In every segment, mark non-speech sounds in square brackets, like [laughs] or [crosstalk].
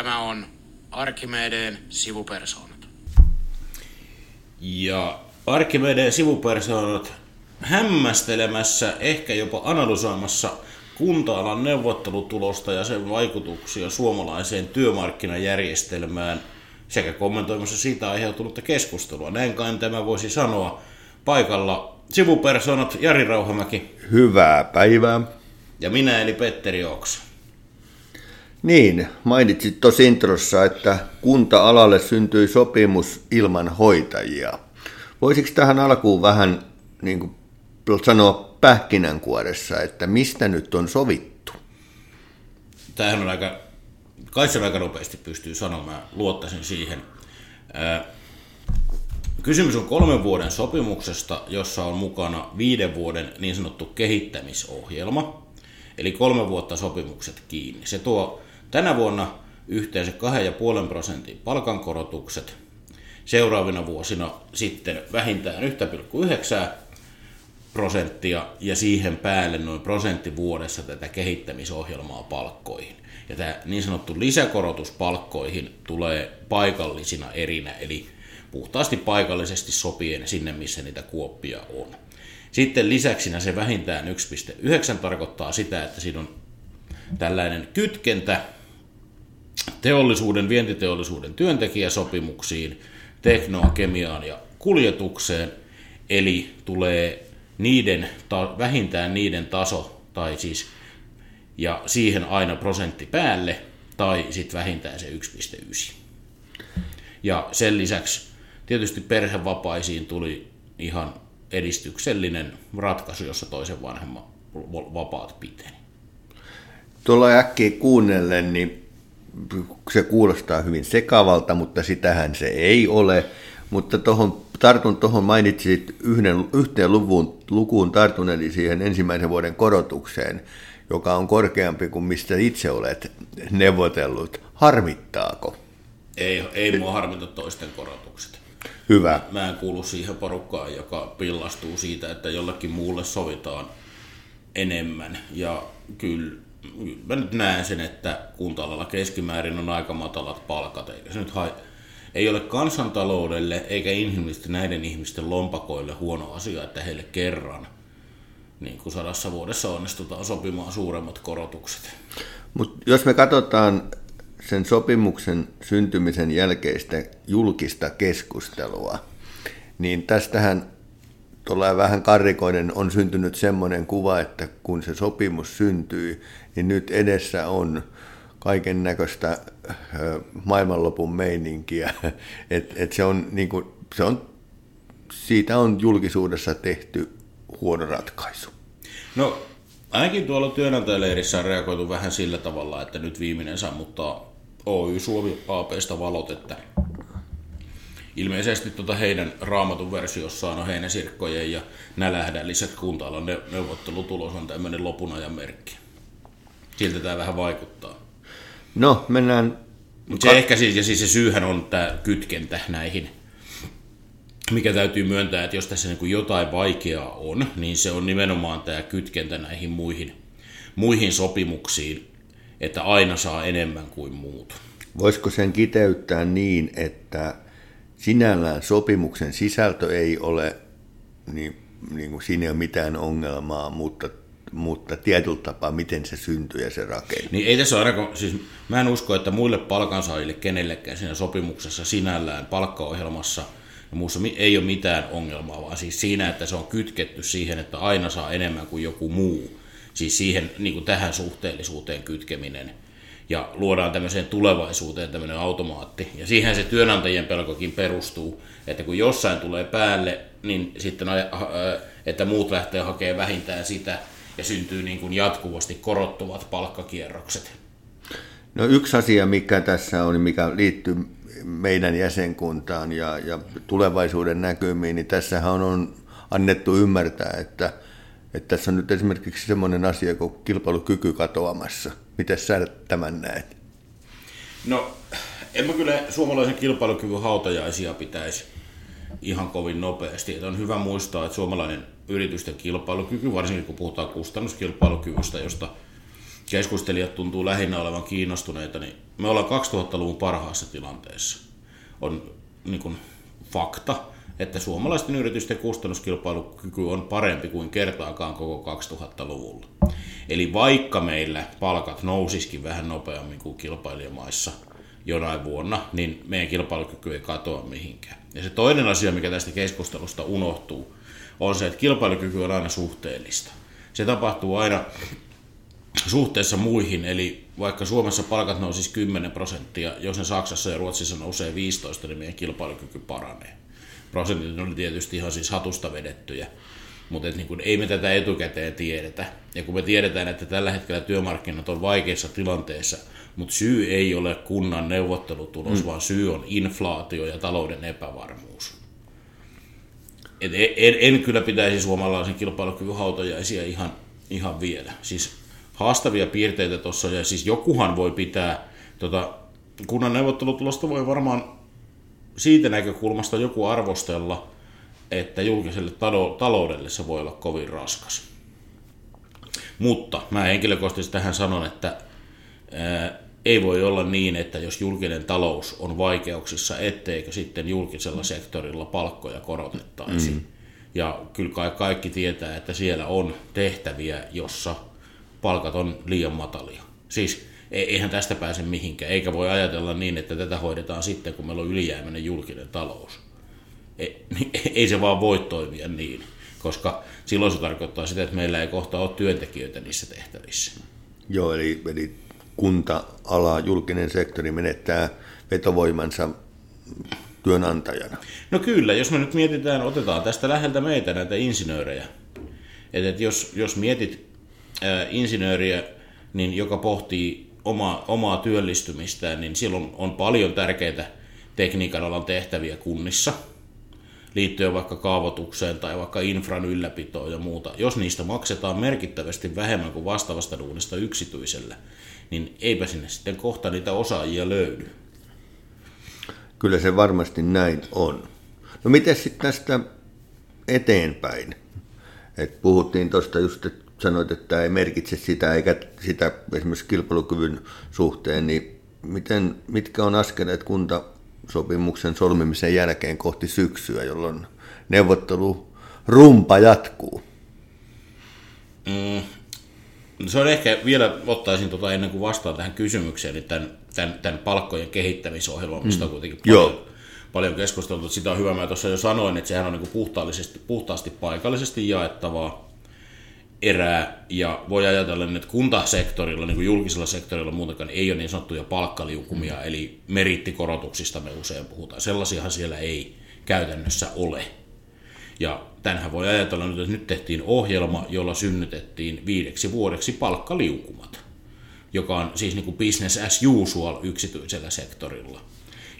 Tämä on Arkimedeen sivupersoonat. Ja Arkimedeen sivupersoonat hämmästelemässä, ehkä jopa analysoimassa kunta-alan neuvottelutulosta ja sen vaikutuksia suomalaiseen työmarkkinajärjestelmään sekä kommentoimassa siitä aiheutunutta keskustelua. Näin kai tämä voisi sanoa paikalla sivupersonat Jari Rauhamäki. Hyvää päivää. Ja minä eli Petteri Oksa. Niin, mainitsit tuossa introssa, että kunta-alalle syntyi sopimus ilman hoitajia. Voisiko tähän alkuun vähän niin kuin sanoa pähkinänkuoressa, että mistä nyt on sovittu? Tämähän on aika, kai sen aika nopeasti pystyy sanomaan, luottaisin siihen. Kysymys on kolmen vuoden sopimuksesta, jossa on mukana viiden vuoden niin sanottu kehittämisohjelma, eli kolme vuotta sopimukset kiinni. Se tuo tänä vuonna yhteensä 2,5 prosentin palkankorotukset, seuraavina vuosina sitten vähintään 1,9 prosenttia ja siihen päälle noin prosentti vuodessa tätä kehittämisohjelmaa palkkoihin. Ja tämä niin sanottu lisäkorotus palkkoihin tulee paikallisina erinä, eli puhtaasti paikallisesti sopien sinne, missä niitä kuoppia on. Sitten lisäksinä se vähintään 1,9 tarkoittaa sitä, että siinä on tällainen kytkentä teollisuuden, vientiteollisuuden työntekijäsopimuksiin, teknoa, kemiaan ja kuljetukseen, eli tulee niiden, vähintään niiden taso, tai siis, ja siihen aina prosentti päälle, tai sitten vähintään se 1,9. Ja sen lisäksi tietysti perhevapaisiin tuli ihan edistyksellinen ratkaisu, jossa toisen vanhemman vapaat piteni. Tuolla äkkiä kuunnellen, niin se kuulostaa hyvin sekavalta, mutta sitähän se ei ole. Mutta tohon, tartun tuohon mainitsit yhden, yhteen luvuun, lukuun tartun, eli siihen ensimmäisen vuoden korotukseen, joka on korkeampi kuin mistä itse olet neuvotellut. Harmittaako? Ei, ei mua harmita toisten korotukset. Hyvä. Mä en kuulu siihen porukkaan, joka pillastuu siitä, että jollekin muulle sovitaan enemmän. Ja kyllä mä nyt näen sen, että kunta keskimäärin on aika matalat palkat, eikä se nyt hai, ei ole kansantaloudelle eikä inhimillisesti näiden ihmisten lompakoille huono asia, että heille kerran niin kuin sadassa vuodessa onnistutaan sopimaan suuremmat korotukset. Mut jos me katsotaan sen sopimuksen syntymisen jälkeistä julkista keskustelua, niin tästähän tuolla vähän karrikoiden on syntynyt semmoinen kuva, että kun se sopimus syntyi, niin nyt edessä on kaiken näköistä maailmanlopun meininkiä. [laughs] Et, et se on, niin kuin, se on, siitä on julkisuudessa tehty huono ratkaisu. No ainakin tuolla työnantajaleirissä on reagoitu vähän sillä tavalla, että nyt viimeinen sammuttaa Oy Suomi APsta valot, että ilmeisesti tuota heidän raamatun versiossaan on heinäsirkkojen ja nälähdälliset kunta-alan neuvottelutulos on tämmöinen lopun ajan merkki. Siltä tämä vähän vaikuttaa. No, mennään... Mutta se ehkä siis, ja siis se syyhän on tämä kytkentä näihin, mikä täytyy myöntää, että jos tässä niin kuin jotain vaikeaa on, niin se on nimenomaan tämä kytkentä näihin muihin, muihin sopimuksiin, että aina saa enemmän kuin muut. Voisiko sen kiteyttää niin, että sinällään sopimuksen sisältö ei ole, niin, niin kuin siinä ei ole mitään ongelmaa, mutta mutta tietyllä tapaa, miten se syntyy ja se rakentuu. Niin ei tässä ole siis mä en usko, että muille palkansaajille kenellekään siinä sopimuksessa sinällään palkkaohjelmassa ja muussa ei ole mitään ongelmaa, vaan siis siinä, että se on kytketty siihen, että aina saa enemmän kuin joku muu. Siis siihen, niin kuin tähän suhteellisuuteen kytkeminen ja luodaan tämmöiseen tulevaisuuteen tämmöinen automaatti. Ja siihen se työnantajien pelkokin perustuu, että kun jossain tulee päälle, niin sitten että muut lähtee hakemaan vähintään sitä, ja syntyy niin kuin jatkuvasti korottuvat palkkakierrokset. No yksi asia, mikä tässä on, mikä liittyy meidän jäsenkuntaan ja, ja tulevaisuuden näkymiin, niin tässähän on, annettu ymmärtää, että, että tässä on nyt esimerkiksi semmoinen asia kuin kilpailukyky katoamassa. Miten sä tämän näet? No, en mä kyllä suomalaisen kilpailukyvyn hautajaisia pitäisi ihan kovin nopeasti. Että on hyvä muistaa, että suomalainen yritysten kilpailukyky, varsinkin kun puhutaan kustannuskilpailukyvystä, josta keskustelijat tuntuu lähinnä olevan kiinnostuneita, niin me ollaan 2000-luvun parhaassa tilanteessa. On niin kuin, fakta, että suomalaisten yritysten kustannuskilpailukyky on parempi kuin kertaakaan koko 2000-luvulla. Eli vaikka meillä palkat nousiskin vähän nopeammin kuin kilpailijamaissa jonain vuonna, niin meidän kilpailukyky ei katoa mihinkään. Ja se toinen asia, mikä tästä keskustelusta unohtuu, on se, että kilpailukyky on aina suhteellista. Se tapahtuu aina suhteessa muihin, eli vaikka Suomessa palkat nousis 10 prosenttia, jos ne Saksassa ja Ruotsissa nousee 15, niin meidän kilpailukyky paranee. Prosentit oli tietysti ihan siis hatusta vedettyjä, mutta et niin kun ei me tätä etukäteen tiedetä. Ja kun me tiedetään, että tällä hetkellä työmarkkinat on vaikeassa tilanteessa, mutta syy ei ole kunnan neuvottelutulos, mm. vaan syy on inflaatio ja talouden epävarmuus. Et en, en, en kyllä pitäisi suomalaisen kilpailukyvyn hautajaisia ihan, ihan vielä. Siis haastavia piirteitä tuossa, ja siis jokuhan voi pitää, tota, kunnan neuvottelutulosta voi varmaan siitä näkökulmasta joku arvostella, että julkiselle taloudelle se voi olla kovin raskas. Mutta mä henkilökohtaisesti tähän sanon, että ää, ei voi olla niin, että jos julkinen talous on vaikeuksissa, etteikö sitten julkisella sektorilla palkkoja korotettaisi. Mm. Ja kyllä kai kaikki tietää, että siellä on tehtäviä, jossa palkat on liian matalia. Siis eihän tästä pääse mihinkään, eikä voi ajatella niin, että tätä hoidetaan sitten, kun meillä on ylijäämäinen julkinen talous. Ei, [laughs] ei se vaan voi toimia niin, koska silloin se tarkoittaa sitä, että meillä ei kohta ole työntekijöitä niissä tehtävissä. Joo, eli, eli kunta-ala, julkinen sektori menettää vetovoimansa työnantajana. No kyllä, jos me nyt mietitään, otetaan tästä läheltä meitä näitä insinöörejä. Että et jos, jos mietit ää, insinööriä, niin joka pohtii oma, omaa työllistymistään, niin silloin on paljon tärkeitä tekniikan alan tehtäviä kunnissa, liittyen vaikka kaavoitukseen tai vaikka infran ylläpitoon ja muuta. Jos niistä maksetaan merkittävästi vähemmän kuin vastaavasta duunista yksityisellä, niin eipä sinne sitten kohta niitä osaajia löydy. Kyllä se varmasti näin on. No miten sitten tästä eteenpäin? Et puhuttiin tuosta just, että sanoit, että tämä ei merkitse sitä eikä sitä esimerkiksi kilpailukyvyn suhteen, niin miten, mitkä on askeleet kuntasopimuksen solmimisen jälkeen kohti syksyä, jolloin neuvottelu rumpa jatkuu? Mm, se on ehkä, vielä ottaisin tota ennen kuin vastaan tähän kysymykseen, niin tämän, tämän, tämän palkkojen kehittämisohjelman, mistä on kuitenkin paljon, Joo. paljon keskusteltu. Sitä on hyvä, mä tuossa jo sanoin, että sehän on niin puhtaasti, puhtaasti paikallisesti jaettavaa erää, ja voi ajatella, että kuntasektorilla, niin kuin julkisella sektorilla muutenkaan ei ole niin sanottuja palkkaliukumia, mm. eli merittikorotuksista me usein puhutaan. Sellaisiahan siellä ei käytännössä ole. Ja tänhän voi ajatella nyt, että nyt tehtiin ohjelma, jolla synnytettiin viideksi vuodeksi palkkaliukumat, joka on siis niin kuin business as usual yksityisellä sektorilla.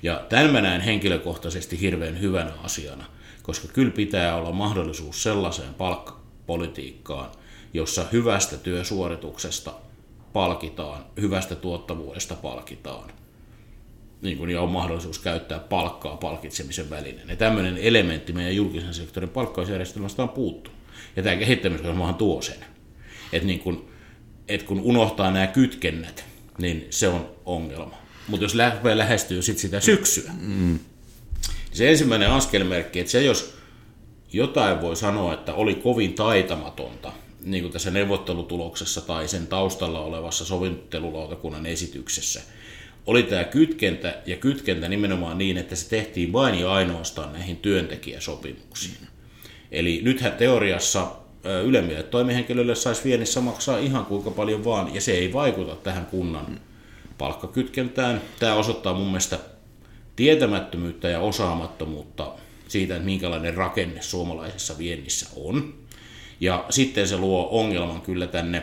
Ja tämän mä näen henkilökohtaisesti hirveän hyvänä asiana, koska kyllä pitää olla mahdollisuus sellaiseen palkkapolitiikkaan, jossa hyvästä työsuorituksesta palkitaan, hyvästä tuottavuudesta palkitaan niin kuin, ja on mahdollisuus käyttää palkkaa palkitsemisen välineen. Ja tämmöinen elementti meidän julkisen sektorin palkkausjärjestelmästä on puuttu. Ja tämä kehittämisohjelmahan tuo sen. Että niin kun, et kun unohtaa nämä kytkennät, niin se on ongelma. Mutta jos lähtee lähestyy sit sitä syksyä, mm. niin se ensimmäinen askelmerkki, että se jos jotain voi sanoa, että oli kovin taitamatonta, niin kuin tässä neuvottelutuloksessa tai sen taustalla olevassa sovittelulautakunnan esityksessä – oli tämä kytkentä, ja kytkentä nimenomaan niin, että se tehtiin vain ja ainoastaan näihin työntekijäsopimuksiin. Eli nythän teoriassa ylemmille toimihenkilöille saisi viennissä maksaa ihan kuinka paljon vaan, ja se ei vaikuta tähän kunnan palkkakytkentään. Tämä osoittaa mun mielestä tietämättömyyttä ja osaamattomuutta siitä, että minkälainen rakenne suomalaisessa viennissä on. Ja sitten se luo ongelman kyllä tänne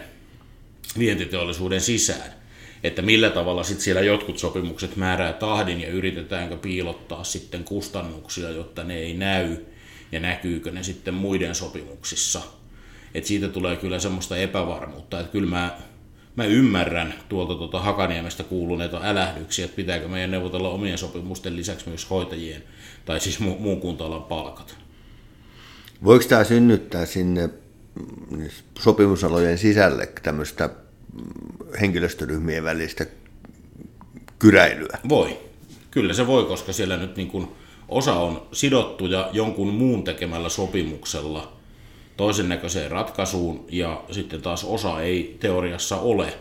vientiteollisuuden sisään että millä tavalla sitten siellä jotkut sopimukset määrää tahdin ja yritetäänkö piilottaa sitten kustannuksia, jotta ne ei näy ja näkyykö ne sitten muiden sopimuksissa. Et siitä tulee kyllä semmoista epävarmuutta, että kyllä mä, mä ymmärrän tuolta tuota Hakaniemestä kuuluneita älähdyksiä, että pitääkö meidän neuvotella omien sopimusten lisäksi myös hoitajien tai siis mu- muun kunta palkat. Voiko tämä synnyttää sinne sopimusalojen sisälle tämmöistä henkilöstöryhmien välistä kyräilyä. Voi. Kyllä se voi, koska siellä nyt niin kuin osa on sidottuja jonkun muun tekemällä sopimuksella toisen näköiseen ratkaisuun ja sitten taas osa ei teoriassa ole.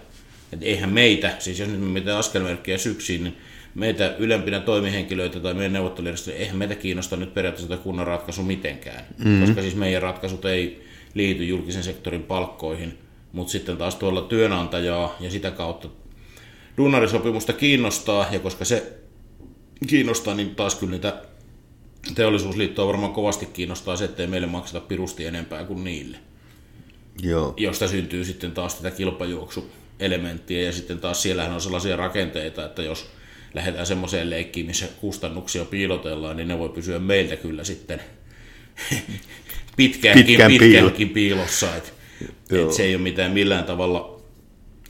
Et eihän meitä, siis jos nyt me mitä askelmerkkiä syksyyn, niin meitä ylempinä toimihenkilöitä tai meidän neuvottelijärjestöjä, eihän meitä kiinnosta nyt periaatteessa kunnan ratkaisu mitenkään, mm-hmm. koska siis meidän ratkaisut ei liity julkisen sektorin palkkoihin, mutta sitten taas tuolla työnantajaa ja sitä kautta dunnarisopimusta kiinnostaa, ja koska se kiinnostaa, niin taas kyllä niitä teollisuusliittoa varmaan kovasti kiinnostaa se, ettei meille makseta pirusti enempää kuin niille. Joo. Josta syntyy sitten taas tätä kilpajuoksuelementtiä, ja sitten taas siellähän on sellaisia rakenteita, että jos lähdetään semmoiseen leikkiin, missä kustannuksia piilotellaan, niin ne voi pysyä meiltä kyllä sitten pitkäänkin, Pitkään pitkäänkin piilossa. Et, et se ei ole mitään millään tavalla,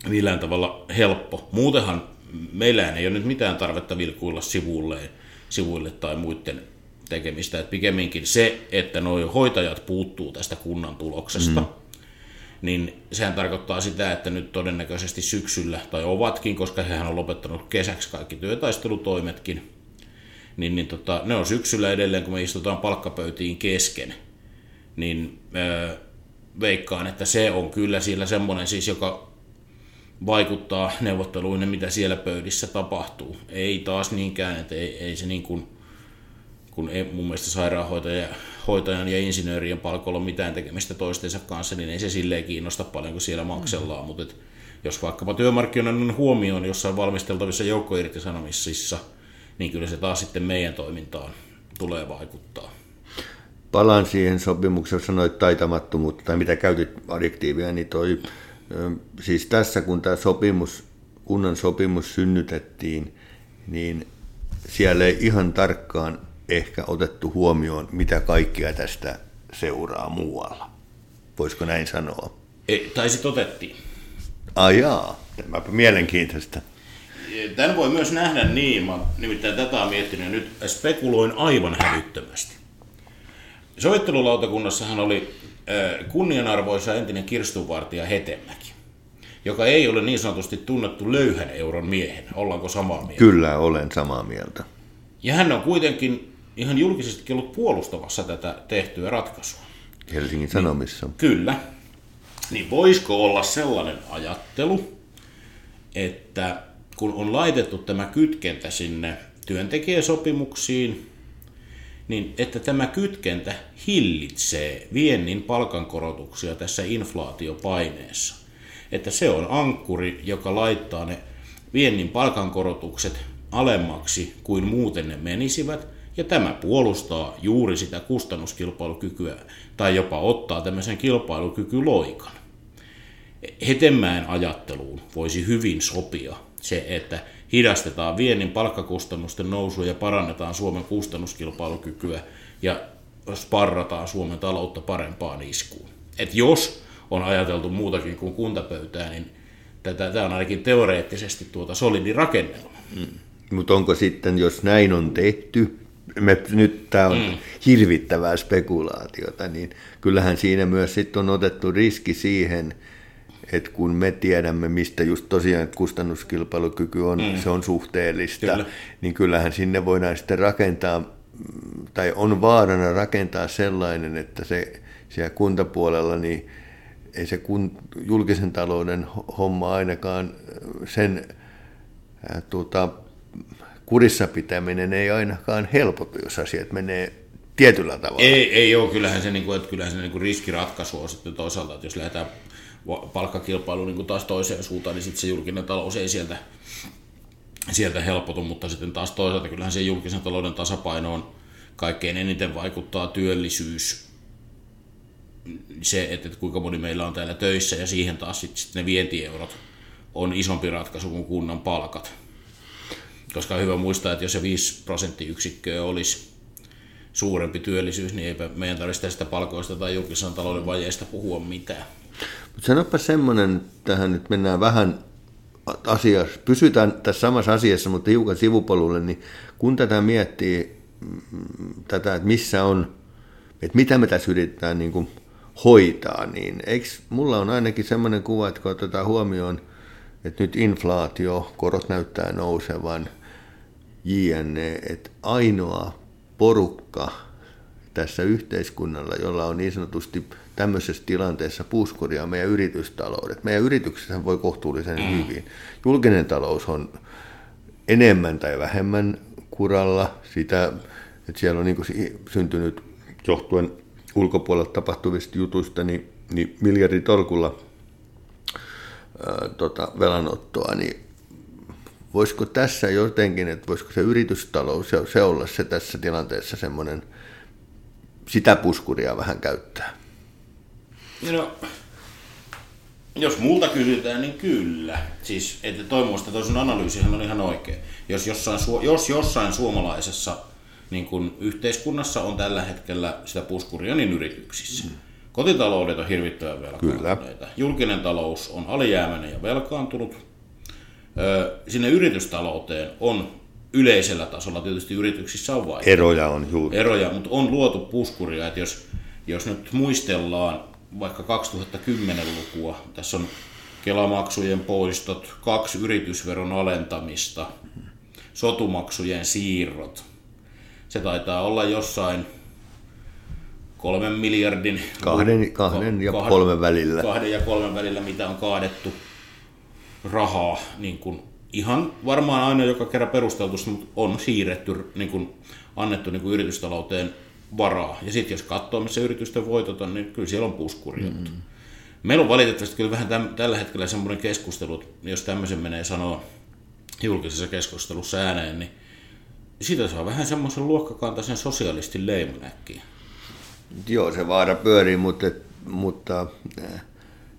millään tavalla helppo. Muutenhan meillähän ei ole nyt mitään tarvetta vilkuilla sivuille, sivuille tai muiden tekemistä. Et pikemminkin se, että nuo hoitajat puuttuu tästä kunnan tuloksesta, mm niin sehän tarkoittaa sitä, että nyt todennäköisesti syksyllä, tai ovatkin, koska hehän on lopettanut kesäksi kaikki työtaistelutoimetkin, niin, niin tota, ne on syksyllä edelleen, kun me istutaan palkkapöytiin kesken, niin öö, veikkaan, että se on kyllä siellä semmoinen siis, joka vaikuttaa neuvotteluihin, mitä siellä pöydissä tapahtuu. Ei taas niinkään, että ei, ei se niin kuin, kun ei mun mielestä sairaanhoitaja, hoitajan ja insinöörien palkolla ole mitään tekemistä toistensa kanssa, niin ei se silleen kiinnosta paljon, kun siellä maksellaan. Mm. Mutta et, jos vaikkapa työmarkkinoiden huomioon jossain valmisteltavissa joukkoirtisanomisissa, niin kyllä se taas sitten meidän toimintaan tulee vaikuttaa. Palaan siihen sopimukseen, sanoit taitamattomuutta, tai mitä käytit adjektiivia, niin toi, siis tässä kun tämä sopimus, kunnan sopimus synnytettiin, niin siellä ei ihan tarkkaan ehkä otettu huomioon, mitä kaikkea tästä seuraa muualla. Voisiko näin sanoa? Ei, tai sitten otettiin. Ai jaa, tämäpä mielenkiintoista. Tämän voi myös nähdä niin, mä nimittäin tätä olen miettinyt nyt spekuloin aivan hävyttömästi. Sovittelulautakunnassahan oli kunnianarvoisa entinen kirstunvartija Hetemäki, joka ei ole niin sanotusti tunnettu löyhän euron miehen. Ollaanko samaa mieltä? Kyllä, olen samaa mieltä. Ja hän on kuitenkin ihan julkisesti ollut puolustamassa tätä tehtyä ratkaisua. Helsingin Sanomissa. Niin, kyllä. Niin voisiko olla sellainen ajattelu, että kun on laitettu tämä kytkentä sinne työntekijäsopimuksiin, niin että tämä kytkentä hillitsee viennin palkankorotuksia tässä inflaatiopaineessa. Että se on ankkuri, joka laittaa ne viennin palkankorotukset alemmaksi kuin muuten ne menisivät, ja tämä puolustaa juuri sitä kustannuskilpailukykyä tai jopa ottaa tämmöisen kilpailukykyloikan. Hetemään ajatteluun voisi hyvin sopia se, että hidastetaan viennin palkkakustannusten nousua ja parannetaan Suomen kustannuskilpailukykyä ja sparrataan Suomen taloutta parempaan iskuun. Et jos on ajateltu muutakin kuin kuntapöytää, niin tätä, tämä on ainakin teoreettisesti tuota solidi rakennelma. Mm. Mutta onko sitten, jos näin on tehty, me, nyt tämä on mm. hirvittävää spekulaatiota, niin kyllähän siinä myös sitten on otettu riski siihen, että kun me tiedämme, mistä just tosiaan kustannuskilpailukyky on, mm. se on suhteellista, Kyllä. niin kyllähän sinne voidaan sitten rakentaa, tai on vaarana rakentaa sellainen, että se siellä kuntapuolella, niin ei se kun, julkisen talouden homma ainakaan sen ää, tuota, kurissa pitäminen ei ainakaan helpotu, jos asiat menee tietyllä tavalla. Ei, ei ole, kyllähän se, niin kuin, että kyllähän se niin kuin riskiratkaisu on sitten toisaalta, että jos lähdetään palkkakilpailu niin kuin taas toiseen suuntaan, niin sitten se julkinen talous ei sieltä, sieltä helpotu, mutta sitten taas toisaalta kyllähän se julkisen talouden tasapainoon kaikkein eniten vaikuttaa työllisyys, se, että, että kuinka moni meillä on täällä töissä ja siihen taas sitten, sitten ne vientieurot on isompi ratkaisu kuin kunnan palkat koska on hyvä muistaa, että jos se 5 prosenttiyksikköä olisi suurempi työllisyys, niin eipä meidän tarvitse tästä palkoista tai julkisen talouden vajeista puhua mitään. Mutta sanoppa semmoinen, tähän nyt mennään vähän asiassa, pysytään tässä samassa asiassa, mutta hiukan sivupolulle, niin kun tätä miettii, mm, tätä, että missä on, että mitä me tässä yritetään niin kuin hoitaa, niin eikö mulla on ainakin semmoinen kuva, että kun otetaan huomioon että nyt inflaatio, korot näyttää nousevan, JNE, että ainoa porukka tässä yhteiskunnalla, jolla on niin sanotusti tämmöisessä tilanteessa puskuria meidän yritystaloudet. Meidän yrityksessä voi kohtuullisen mm. hyvin. Julkinen talous on enemmän tai vähemmän kuralla sitä, että siellä on niin syntynyt johtuen ulkopuolelta tapahtuvista jutuista niin, niin miljarditolkulla ää, tota, velanottoa, niin voisiko tässä jotenkin, että voisiko se yritystalous se, se olla se tässä tilanteessa semmoinen, sitä puskuria vähän käyttää? No, jos multa kysytään, niin kyllä. Siis, että toi muista toisen analyysihan on ihan oikein. Jos jossain, jos jossain suomalaisessa niin kun yhteiskunnassa on tällä hetkellä sitä puskuria, niin yrityksissä. Mm. Kotitaloudet on hirvittävän velkaantuneita. Julkinen talous on alijäämäinen ja velkaantunut. Sinne yritystalouteen on yleisellä tasolla, tietysti yrityksissä on vaikea. Eroja on juuri. Eroja, mutta on luotu puskuria, että jos, jos nyt muistellaan vaikka 2010-lukua. Tässä on kelamaksujen poistot, kaksi yritysveron alentamista, sotumaksujen siirrot. Se taitaa olla jossain kolmen miljardin... Kahden, kahden ja kahden, kolmen välillä. Kahden ja kolmen välillä, mitä on kaadettu rahaa. Niin kuin ihan varmaan aina joka kerran perusteltu, mutta on siirretty, niin kuin, annettu niin kuin yritystalouteen varaa. Ja sitten jos katsoo, missä yritysten voitot on, niin kyllä siellä on puskuri. Mm. Meillä on valitettavasti kyllä vähän täm, tällä hetkellä semmoinen keskustelu, jos tämmöisen menee sanoa julkisessa keskustelussa ääneen, niin siitä saa vähän semmoisen luokkakantaisen sosialistin leiman äkkiä. Joo, se vaara pyörii, mutta, mutta äh,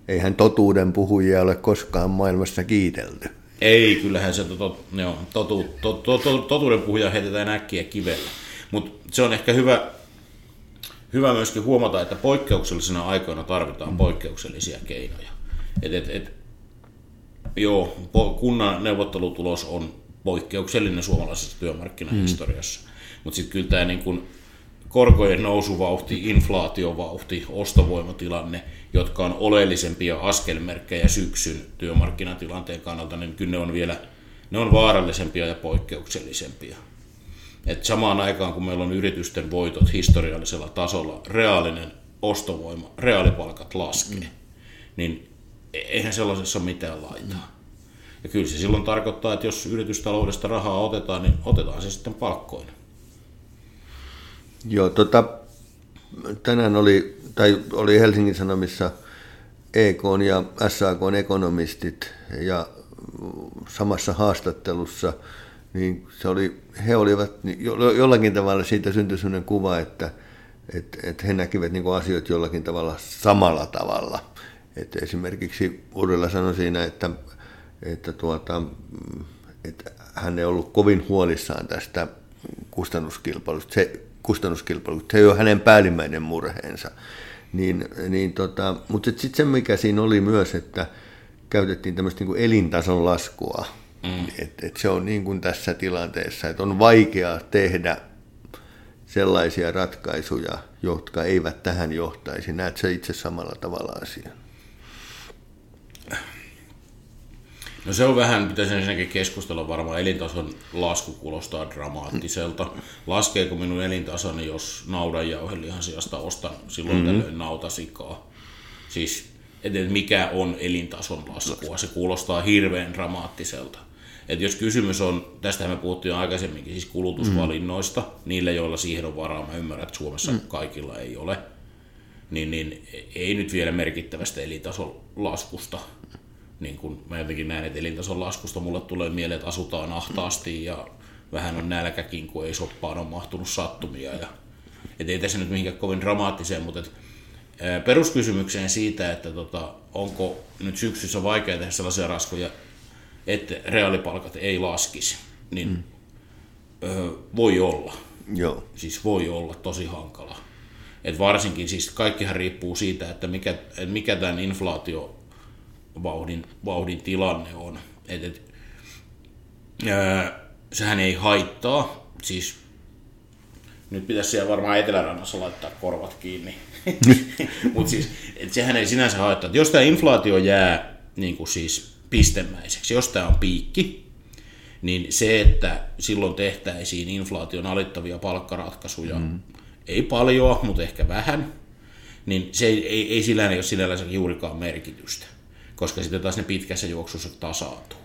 eihän totuuden puhujia ole koskaan maailmassa kiitelty. Ei, kyllähän se to, joo, totu, to, to, to, totuuden puhuja heitetään äkkiä kivellä. Mutta se on ehkä hyvä, hyvä myöskin huomata, että poikkeuksellisina aikoina tarvitaan poikkeuksellisia keinoja. Et, et, et, joo, kunnan neuvottelutulos on poikkeuksellinen suomalaisessa työmarkkinahistoriassa, mm. mutta sitten kyllä tämä niin kun korkojen nousuvauhti, inflaatiovauhti, ostovoimatilanne, jotka on oleellisempia askelmerkkejä syksyn työmarkkinatilanteen kannalta, niin kyllä ne on vielä ne on vaarallisempia ja poikkeuksellisempia. Et samaan aikaan, kun meillä on yritysten voitot historiallisella tasolla, reaalinen ostovoima, reaalipalkat laskee, mm. niin eihän sellaisessa mitään laitaa. Mm. Ja kyllä se silloin tarkoittaa, että jos yritystaloudesta rahaa otetaan, niin otetaan se sitten palkkoina. Joo, tota, tänään oli, tai oli Helsingin Sanomissa EK ja SAK ekonomistit ja samassa haastattelussa – niin se oli, he olivat niin jollakin tavalla siitä syntyi sellainen kuva, että, että, että he näkivät niin asioita jollakin tavalla samalla tavalla. Että esimerkiksi Urilla sanoi siinä, että, että, tuota, että hän ei ollut kovin huolissaan tästä kustannuskilpailusta. Se, kustannuskilpailusta. Se ei ole hänen päällimmäinen murheensa. Niin, niin tota, mutta sitten se, mikä siinä oli myös, että käytettiin tämmöistä niin elintason laskua Mm. Et, et se on niin kuin tässä tilanteessa, että on vaikea tehdä sellaisia ratkaisuja, jotka eivät tähän johtaisi. Näet se itse samalla tavalla asian? No se on vähän, pitäisi ensinnäkin keskustella varmaan, elintason lasku kuulostaa dramaattiselta. Laskeeko minun elintasoni, jos naudanjauhelihan sijasta ostan silloin mm-hmm. tällöin nautasikaa? Siis, että mikä on elintason laskua, se kuulostaa hirveän dramaattiselta. Et jos kysymys on, tästä me puhuttiin jo aikaisemminkin, siis kulutusvalinnoista, mm. niille joilla siihen on varaa, mä ymmärrän, että Suomessa mm. kaikilla ei ole, niin, niin ei nyt vielä merkittävästä elintason laskusta. Niin kun mä jotenkin näen, että elintason laskusta mulle tulee mieleen, että asutaan ahtaasti ja vähän on nälkäkin, kun ei soppaan ole mahtunut sattumia. Ja, et ei tässä nyt mihinkään kovin dramaattiseen, mutta et, peruskysymykseen siitä, että tota, onko nyt syksyssä vaikea tehdä sellaisia raskoja, että reaalipalkat ei laskisi, niin mm. ö, voi olla. Joo. Siis voi olla tosi hankala. Et varsinkin siis kaikkihan riippuu siitä, että mikä, että mikä tämän inflaatiovauhdin vauhdin tilanne on. Et, et, ö, sehän ei haittaa, siis nyt pitäisi siellä varmaan Etelärannassa laittaa korvat kiinni. [laughs] Mutta siis, et sehän ei sinänsä haittaa. Et jos tämä inflaatio jää niin kuin siis pistemäiseksi. Jos tämä on piikki, niin se, että silloin tehtäisiin inflaation alittavia palkkaratkaisuja, mm. ei paljon, mutta ehkä vähän, niin se ei, ei, ei sillä ei ole sinällänsä juurikaan merkitystä, koska sitten taas ne pitkässä juoksussa tasaantuu.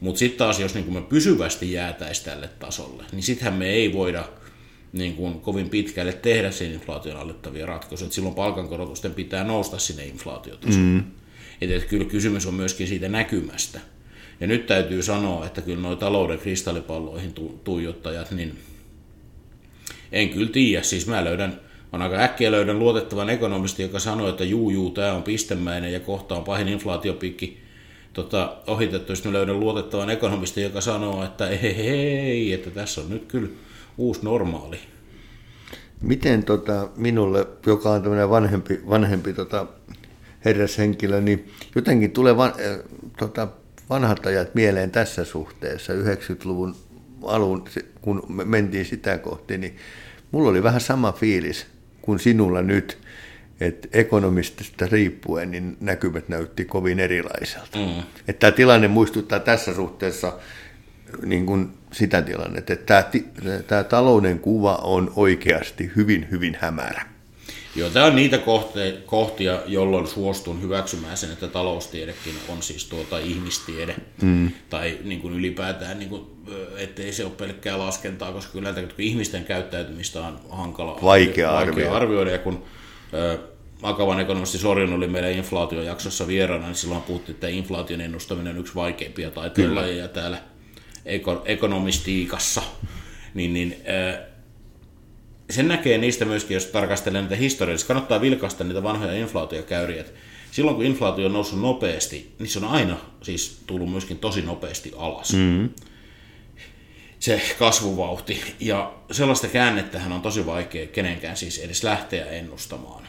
Mutta sitten taas, jos niin me pysyvästi jäätäisiin tälle tasolle, niin sittenhän me ei voida niin kuin kovin pitkälle tehdä sen inflaation alittavia ratkaisuja. Et silloin palkankorotusten pitää nousta sinne inflaatiotasolle. Mm. Että et kyllä kysymys on myöskin siitä näkymästä. Ja nyt täytyy sanoa, että kyllä nuo talouden kristallipalloihin tu- tuijottajat, niin en kyllä tiedä. Siis mä löydän, on aika äkkiä löydän luotettavan ekonomisti, joka sanoo, että juu, juu, tämä on pistemäinen ja kohta on pahin inflaatiopikki tota, ohitettu. Sitten löydän luotettavan ekonomisti, joka sanoo, että hei, hei, että tässä on nyt kyllä uusi normaali. Miten tota, minulle, joka on tämmöinen vanhempi, vanhempi tota, herrashenkilö, niin jotenkin tulee van, äh, tota, vanhat ajat mieleen tässä suhteessa, 90-luvun alun, kun mentiin sitä kohti, niin mulla oli vähän sama fiilis kuin sinulla nyt, että ekonomistista riippuen niin näkymät näytti kovin erilaiselta. Mm. Että tämä tilanne muistuttaa tässä suhteessa niin kuin sitä tilannetta, että tämä, tämä talouden kuva on oikeasti hyvin, hyvin hämärä. Joo, tämä on niitä kohtia, jolloin suostun hyväksymään sen, että taloustiedekin on siis tuota ihmistiede. Mm. Tai niin kuin ylipäätään, niin kuin, ettei se ole pelkkää laskentaa, koska kyllä kun ihmisten käyttäytymistä on hankala vaikea, vaikea arvioida. arvioida. Ja kun ö, Akavan ekonomisti Sorin oli meidän inflaatiojaksossa vieraana, niin silloin puhuttiin, että inflaation ennustaminen on yksi vaikeimpia taiteenlajeja täällä ekonomistiikassa. Niin, niin, ö, sen näkee niistä myöskin, jos tarkastelee niitä historiallisia, kannattaa vilkaista niitä vanhoja inflaatiokäyriä. Silloin kun inflaatio on noussut nopeasti, niin se on aina siis tullut myöskin tosi nopeasti alas. Mm-hmm. Se kasvuvauhti. Ja sellaista käännettähän on tosi vaikea kenenkään siis edes lähteä ennustamaan.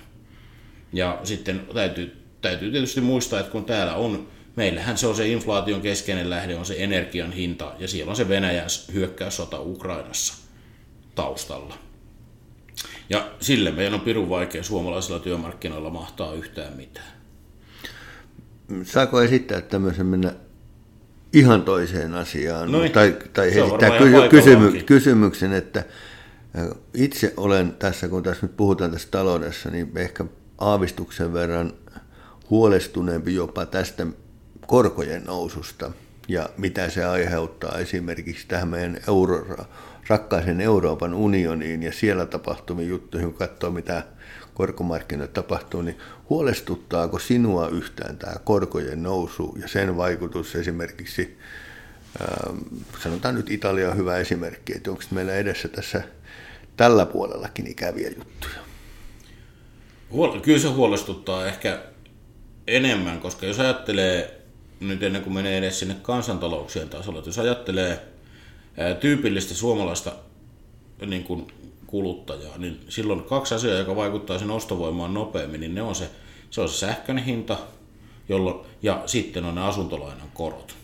Ja sitten täytyy, täytyy tietysti muistaa, että kun täällä on, meillähän se on se inflaation keskeinen lähde, on se energian hinta, ja siellä on se Venäjän hyökkäyssota Ukrainassa taustalla. Ja sille meidän on pirun vaikea suomalaisilla työmarkkinoilla mahtaa yhtään mitään. Saako esittää tämmöisen mennä ihan toiseen asiaan? Noin. Tai, tai esittää kysy- kysymy- kysymyksen, että itse olen tässä, kun tässä nyt puhutaan tästä taloudessa, niin ehkä aavistuksen verran huolestuneempi jopa tästä korkojen noususta ja mitä se aiheuttaa esimerkiksi tähän meidän euro, rakkaisen Euroopan unioniin ja siellä tapahtuviin juttuihin, kun katsoo mitä korkomarkkinoilla tapahtuu, niin huolestuttaako sinua yhtään tämä korkojen nousu ja sen vaikutus esimerkiksi, ähm, sanotaan nyt Italia on hyvä esimerkki, että onko meillä edessä tässä tällä puolellakin ikäviä juttuja? Kyllä se huolestuttaa ehkä enemmän, koska jos ajattelee nyt ennen kuin menee edes sinne kansantalouksien tasolla, että jos ajattelee tyypillistä suomalaista niin kuin kuluttajaa, niin silloin kaksi asiaa, joka vaikuttaa sen ostovoimaan nopeammin, niin ne on se, se, on se sähkön hinta jolloin, ja sitten on ne asuntolainan korot.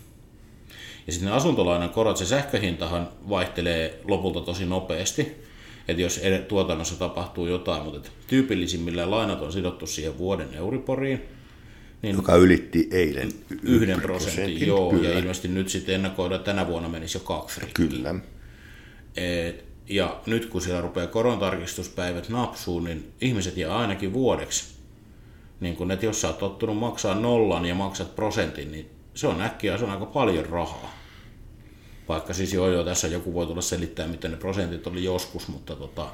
Ja sitten ne asuntolainan korot, se sähköhintahan vaihtelee lopulta tosi nopeasti, että jos tuotannossa tapahtuu jotain, mutta tyypillisimmillä lainat on sidottu siihen vuoden euriporiin, niin joka ylitti eilen yhden prosentin, prosentin joo, kyllä. ja ilmeisesti nyt sitten ennakoida, että tänä vuonna menisi jo kaksi Kyllä. Et, ja nyt kun siellä rupeaa korontarkistuspäivät napsuun, niin ihmiset jää ainakin vuodeksi. Niin kun, että jos sä oot tottunut maksaa nollan ja maksat prosentin, niin se on äkkiä, se on aika paljon rahaa. Vaikka siis joo, joo, tässä joku voi tulla selittää, miten ne prosentit oli joskus, mutta tota,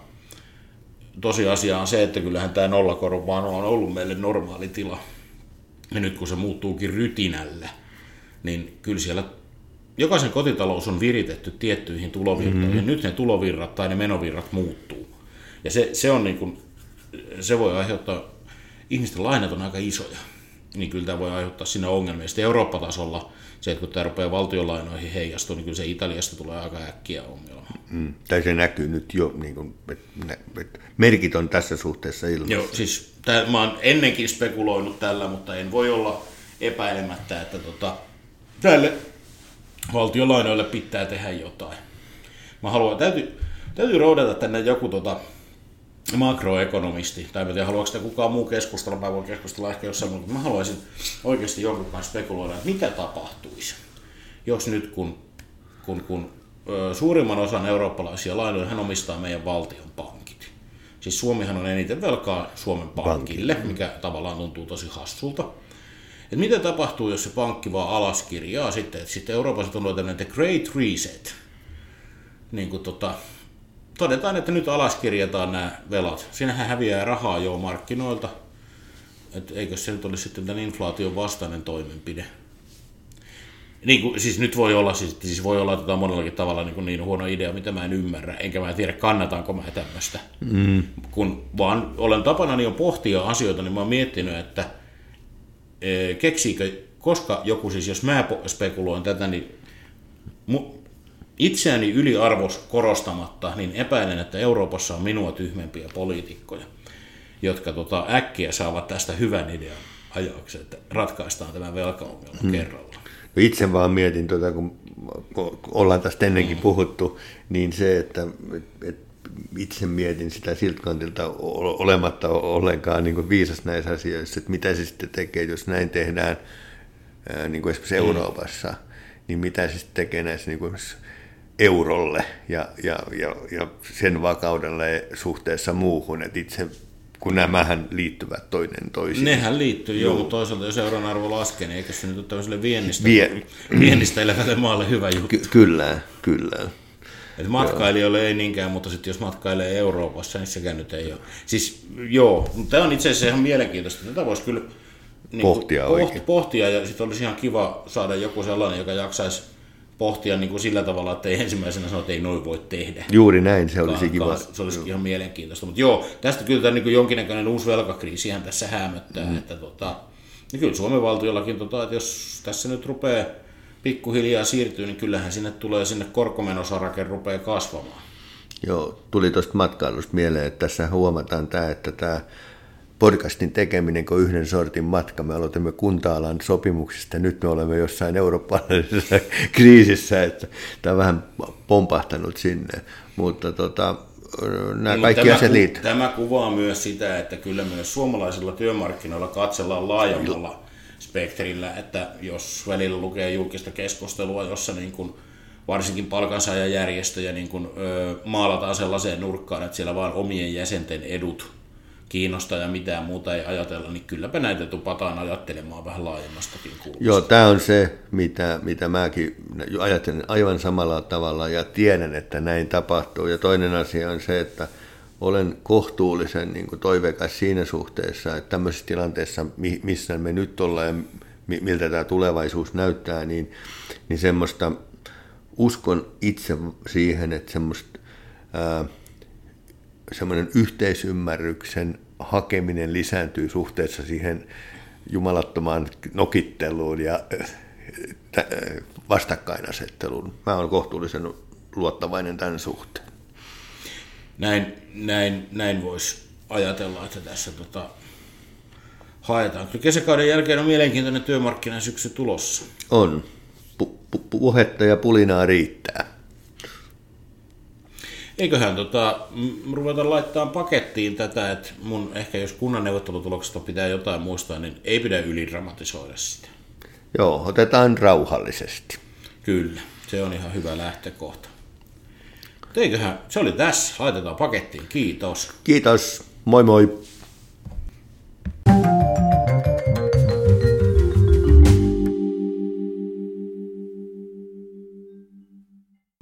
tosiasia on se, että kyllähän tämä nollakoron vaan on ollut meille normaali tila. Ja nyt kun se muuttuukin rytinällä, niin kyllä siellä jokaisen kotitalous on viritetty tiettyihin tulovirtoihin. Mm-hmm. Nyt ne tulovirrat tai ne menovirrat muuttuu. Ja se, se, on niin kuin, se voi aiheuttaa, ihmisten lainat on aika isoja, niin kyllä tämä voi aiheuttaa sinne ongelmia. Sitten Eurooppa-tasolla se, että kun tämä rupeaa valtionlainoihin heijastua, niin kyllä se Italiasta tulee aika äkkiä ongelma. Mm, tai se näkyy nyt jo, niin kuin, että, merkit on tässä suhteessa ilmassa. Joo, siis tää, mä oon ennenkin spekuloinut tällä, mutta en voi olla epäilemättä, että tota, tälle valtiolainoille pitää tehdä jotain. Mä haluan, täytyy, täytyy roudata tänne joku tota, makroekonomisti, tai en tiedä, haluaako sitä kukaan muu keskustella, mä voin keskustella ehkä jossain muuta, mä haluaisin oikeasti jonkun kanssa spekuloida, että mitä tapahtuisi, jos nyt kun, kun, kun suurimman osan eurooppalaisia lainoja hän omistaa meidän valtion pankit. Siis Suomihan on eniten velkaa Suomen pankille, mikä tavallaan tuntuu tosi hassulta. Et mitä tapahtuu, jos se pankki vaan alaskirjaa sitten, että sitten Euroopassa tulee tämmöinen The Great Reset, niin kuin tota, todetaan, että nyt alaskirjataan nämä velat. Siinähän häviää rahaa jo markkinoilta. Et eikö se nyt olisi sitten tämän inflaation vastainen toimenpide? Niin kuin, siis nyt voi olla, siis, siis voi olla tota monellakin tavalla niin, kuin niin huono idea, mitä mä en ymmärrä, enkä mä tiedä kannatanko mä tämmöistä. Mm. Kun vaan olen tapana niin pohtia asioita, niin mä oon miettinyt, että e, keksiikö, koska joku siis, jos mä spekuloin tätä, niin Itseäni yliarvos korostamatta, niin epäilen, että Euroopassa on minua tyhmempiä poliitikkoja, jotka tota, äkkiä saavat tästä hyvän idean ajaksi, että ratkaistaan tämä velkaongelma hmm. kerralla. No itse vaan mietin, tuota, kun ollaan tästä ennenkin hmm. puhuttu, niin se, että, että itse mietin sitä siltä kantilta olematta ollenkaan niin viisas näissä asioissa, että mitä se sitten tekee, jos näin tehdään niin kuin esimerkiksi hmm. Euroopassa, niin mitä se sitten tekee näissä niin kuin eurolle ja, ja, ja, ja sen vakaudelle suhteessa muuhun, että itse kun nämähän liittyvät toinen toisiin. Nehän liittyy, joo, joo toisaalta jos euron arvo laskee, niin eikö se nyt ole tämmöiselle viennistä, Vie... [clears throat] viennistä elävälle maalle hyvä juttu? Ky- kyllä, kyllä. Et matkailijoille joo. ei niinkään, mutta sitten jos matkailee Euroopassa, niin sekään nyt ei ole. Siis joo, mutta tämä on itse asiassa ihan mielenkiintoista. Tätä voisi kyllä niin pohtia, pohtia, pohtia ja sitten olisi ihan kiva saada joku sellainen, joka jaksaisi pohtia niin kuin sillä tavalla, että ei ensimmäisenä sano, että ei noin voi tehdä. Juuri näin, se olisi kiva. Se olisi ihan mielenkiintoista. Mutta joo, tästä kyllä tämä niin jonkinnäköinen uusi velkakriisihän tässä hämöttää. Mm. Että tota, niin kyllä Suomen valtiollakin, tota, että jos tässä nyt rupeaa pikkuhiljaa siirtyy, niin kyllähän sinne tulee sinne korkomenosarake rupeaa kasvamaan. Joo, tuli tuosta matkailusta mieleen, että tässä huomataan tämä, että tämä podcastin tekeminen kuin yhden sortin matka. Me aloitimme kunta-alan sopimuksista, nyt me olemme jossain eurooppalaisessa [laughs] kriisissä, että tämä on vähän pompahtanut sinne, mutta tota, nämä no, kaikki asiat liittyvät. Tämä kuvaa myös sitä, että kyllä myös suomalaisilla työmarkkinoilla katsellaan laajemmalla spektrillä, että jos välillä lukee julkista keskustelua, jossa niin kuin varsinkin palkansaajajärjestöjä niin kuin, ö, maalataan sellaiseen nurkkaan, että siellä vaan omien jäsenten edut kiinnosta ja mitään muuta ei ajatella, niin kylläpä näitä tupataan ajattelemaan vähän laajemmastakin kulmasta. Joo, tämä on se, mitä, mitä mäkin ajattelen aivan samalla tavalla ja tiedän, että näin tapahtuu. Ja toinen asia on se, että olen kohtuullisen niin kuin toiveikas siinä suhteessa, että tämmöisessä tilanteessa, missä me nyt ollaan ja miltä tämä tulevaisuus näyttää, niin, niin semmoista uskon itse siihen, että semmoista ää, semmoinen yhteisymmärryksen hakeminen lisääntyy suhteessa siihen jumalattomaan nokitteluun ja äh, vastakkainasetteluun. Mä olen kohtuullisen luottavainen tämän suhteen. Näin, näin, näin voisi ajatella, että tässä tota, haetaan. Kyllä kesäkauden jälkeen on mielenkiintoinen työmarkkinasyksy tulossa. On. Pu- pu- puhetta ja pulinaa riittää. Eiköhän tota, ruveta laittaa pakettiin tätä, että mun ehkä jos kunnan neuvottelutuloksesta pitää jotain muistaa, niin ei pidä ylidramatisoida sitä. Joo, otetaan rauhallisesti. Kyllä, se on ihan hyvä lähtökohta. Eiköhän, se oli tässä. Laitetaan pakettiin. Kiitos. Kiitos. Moi moi. thank you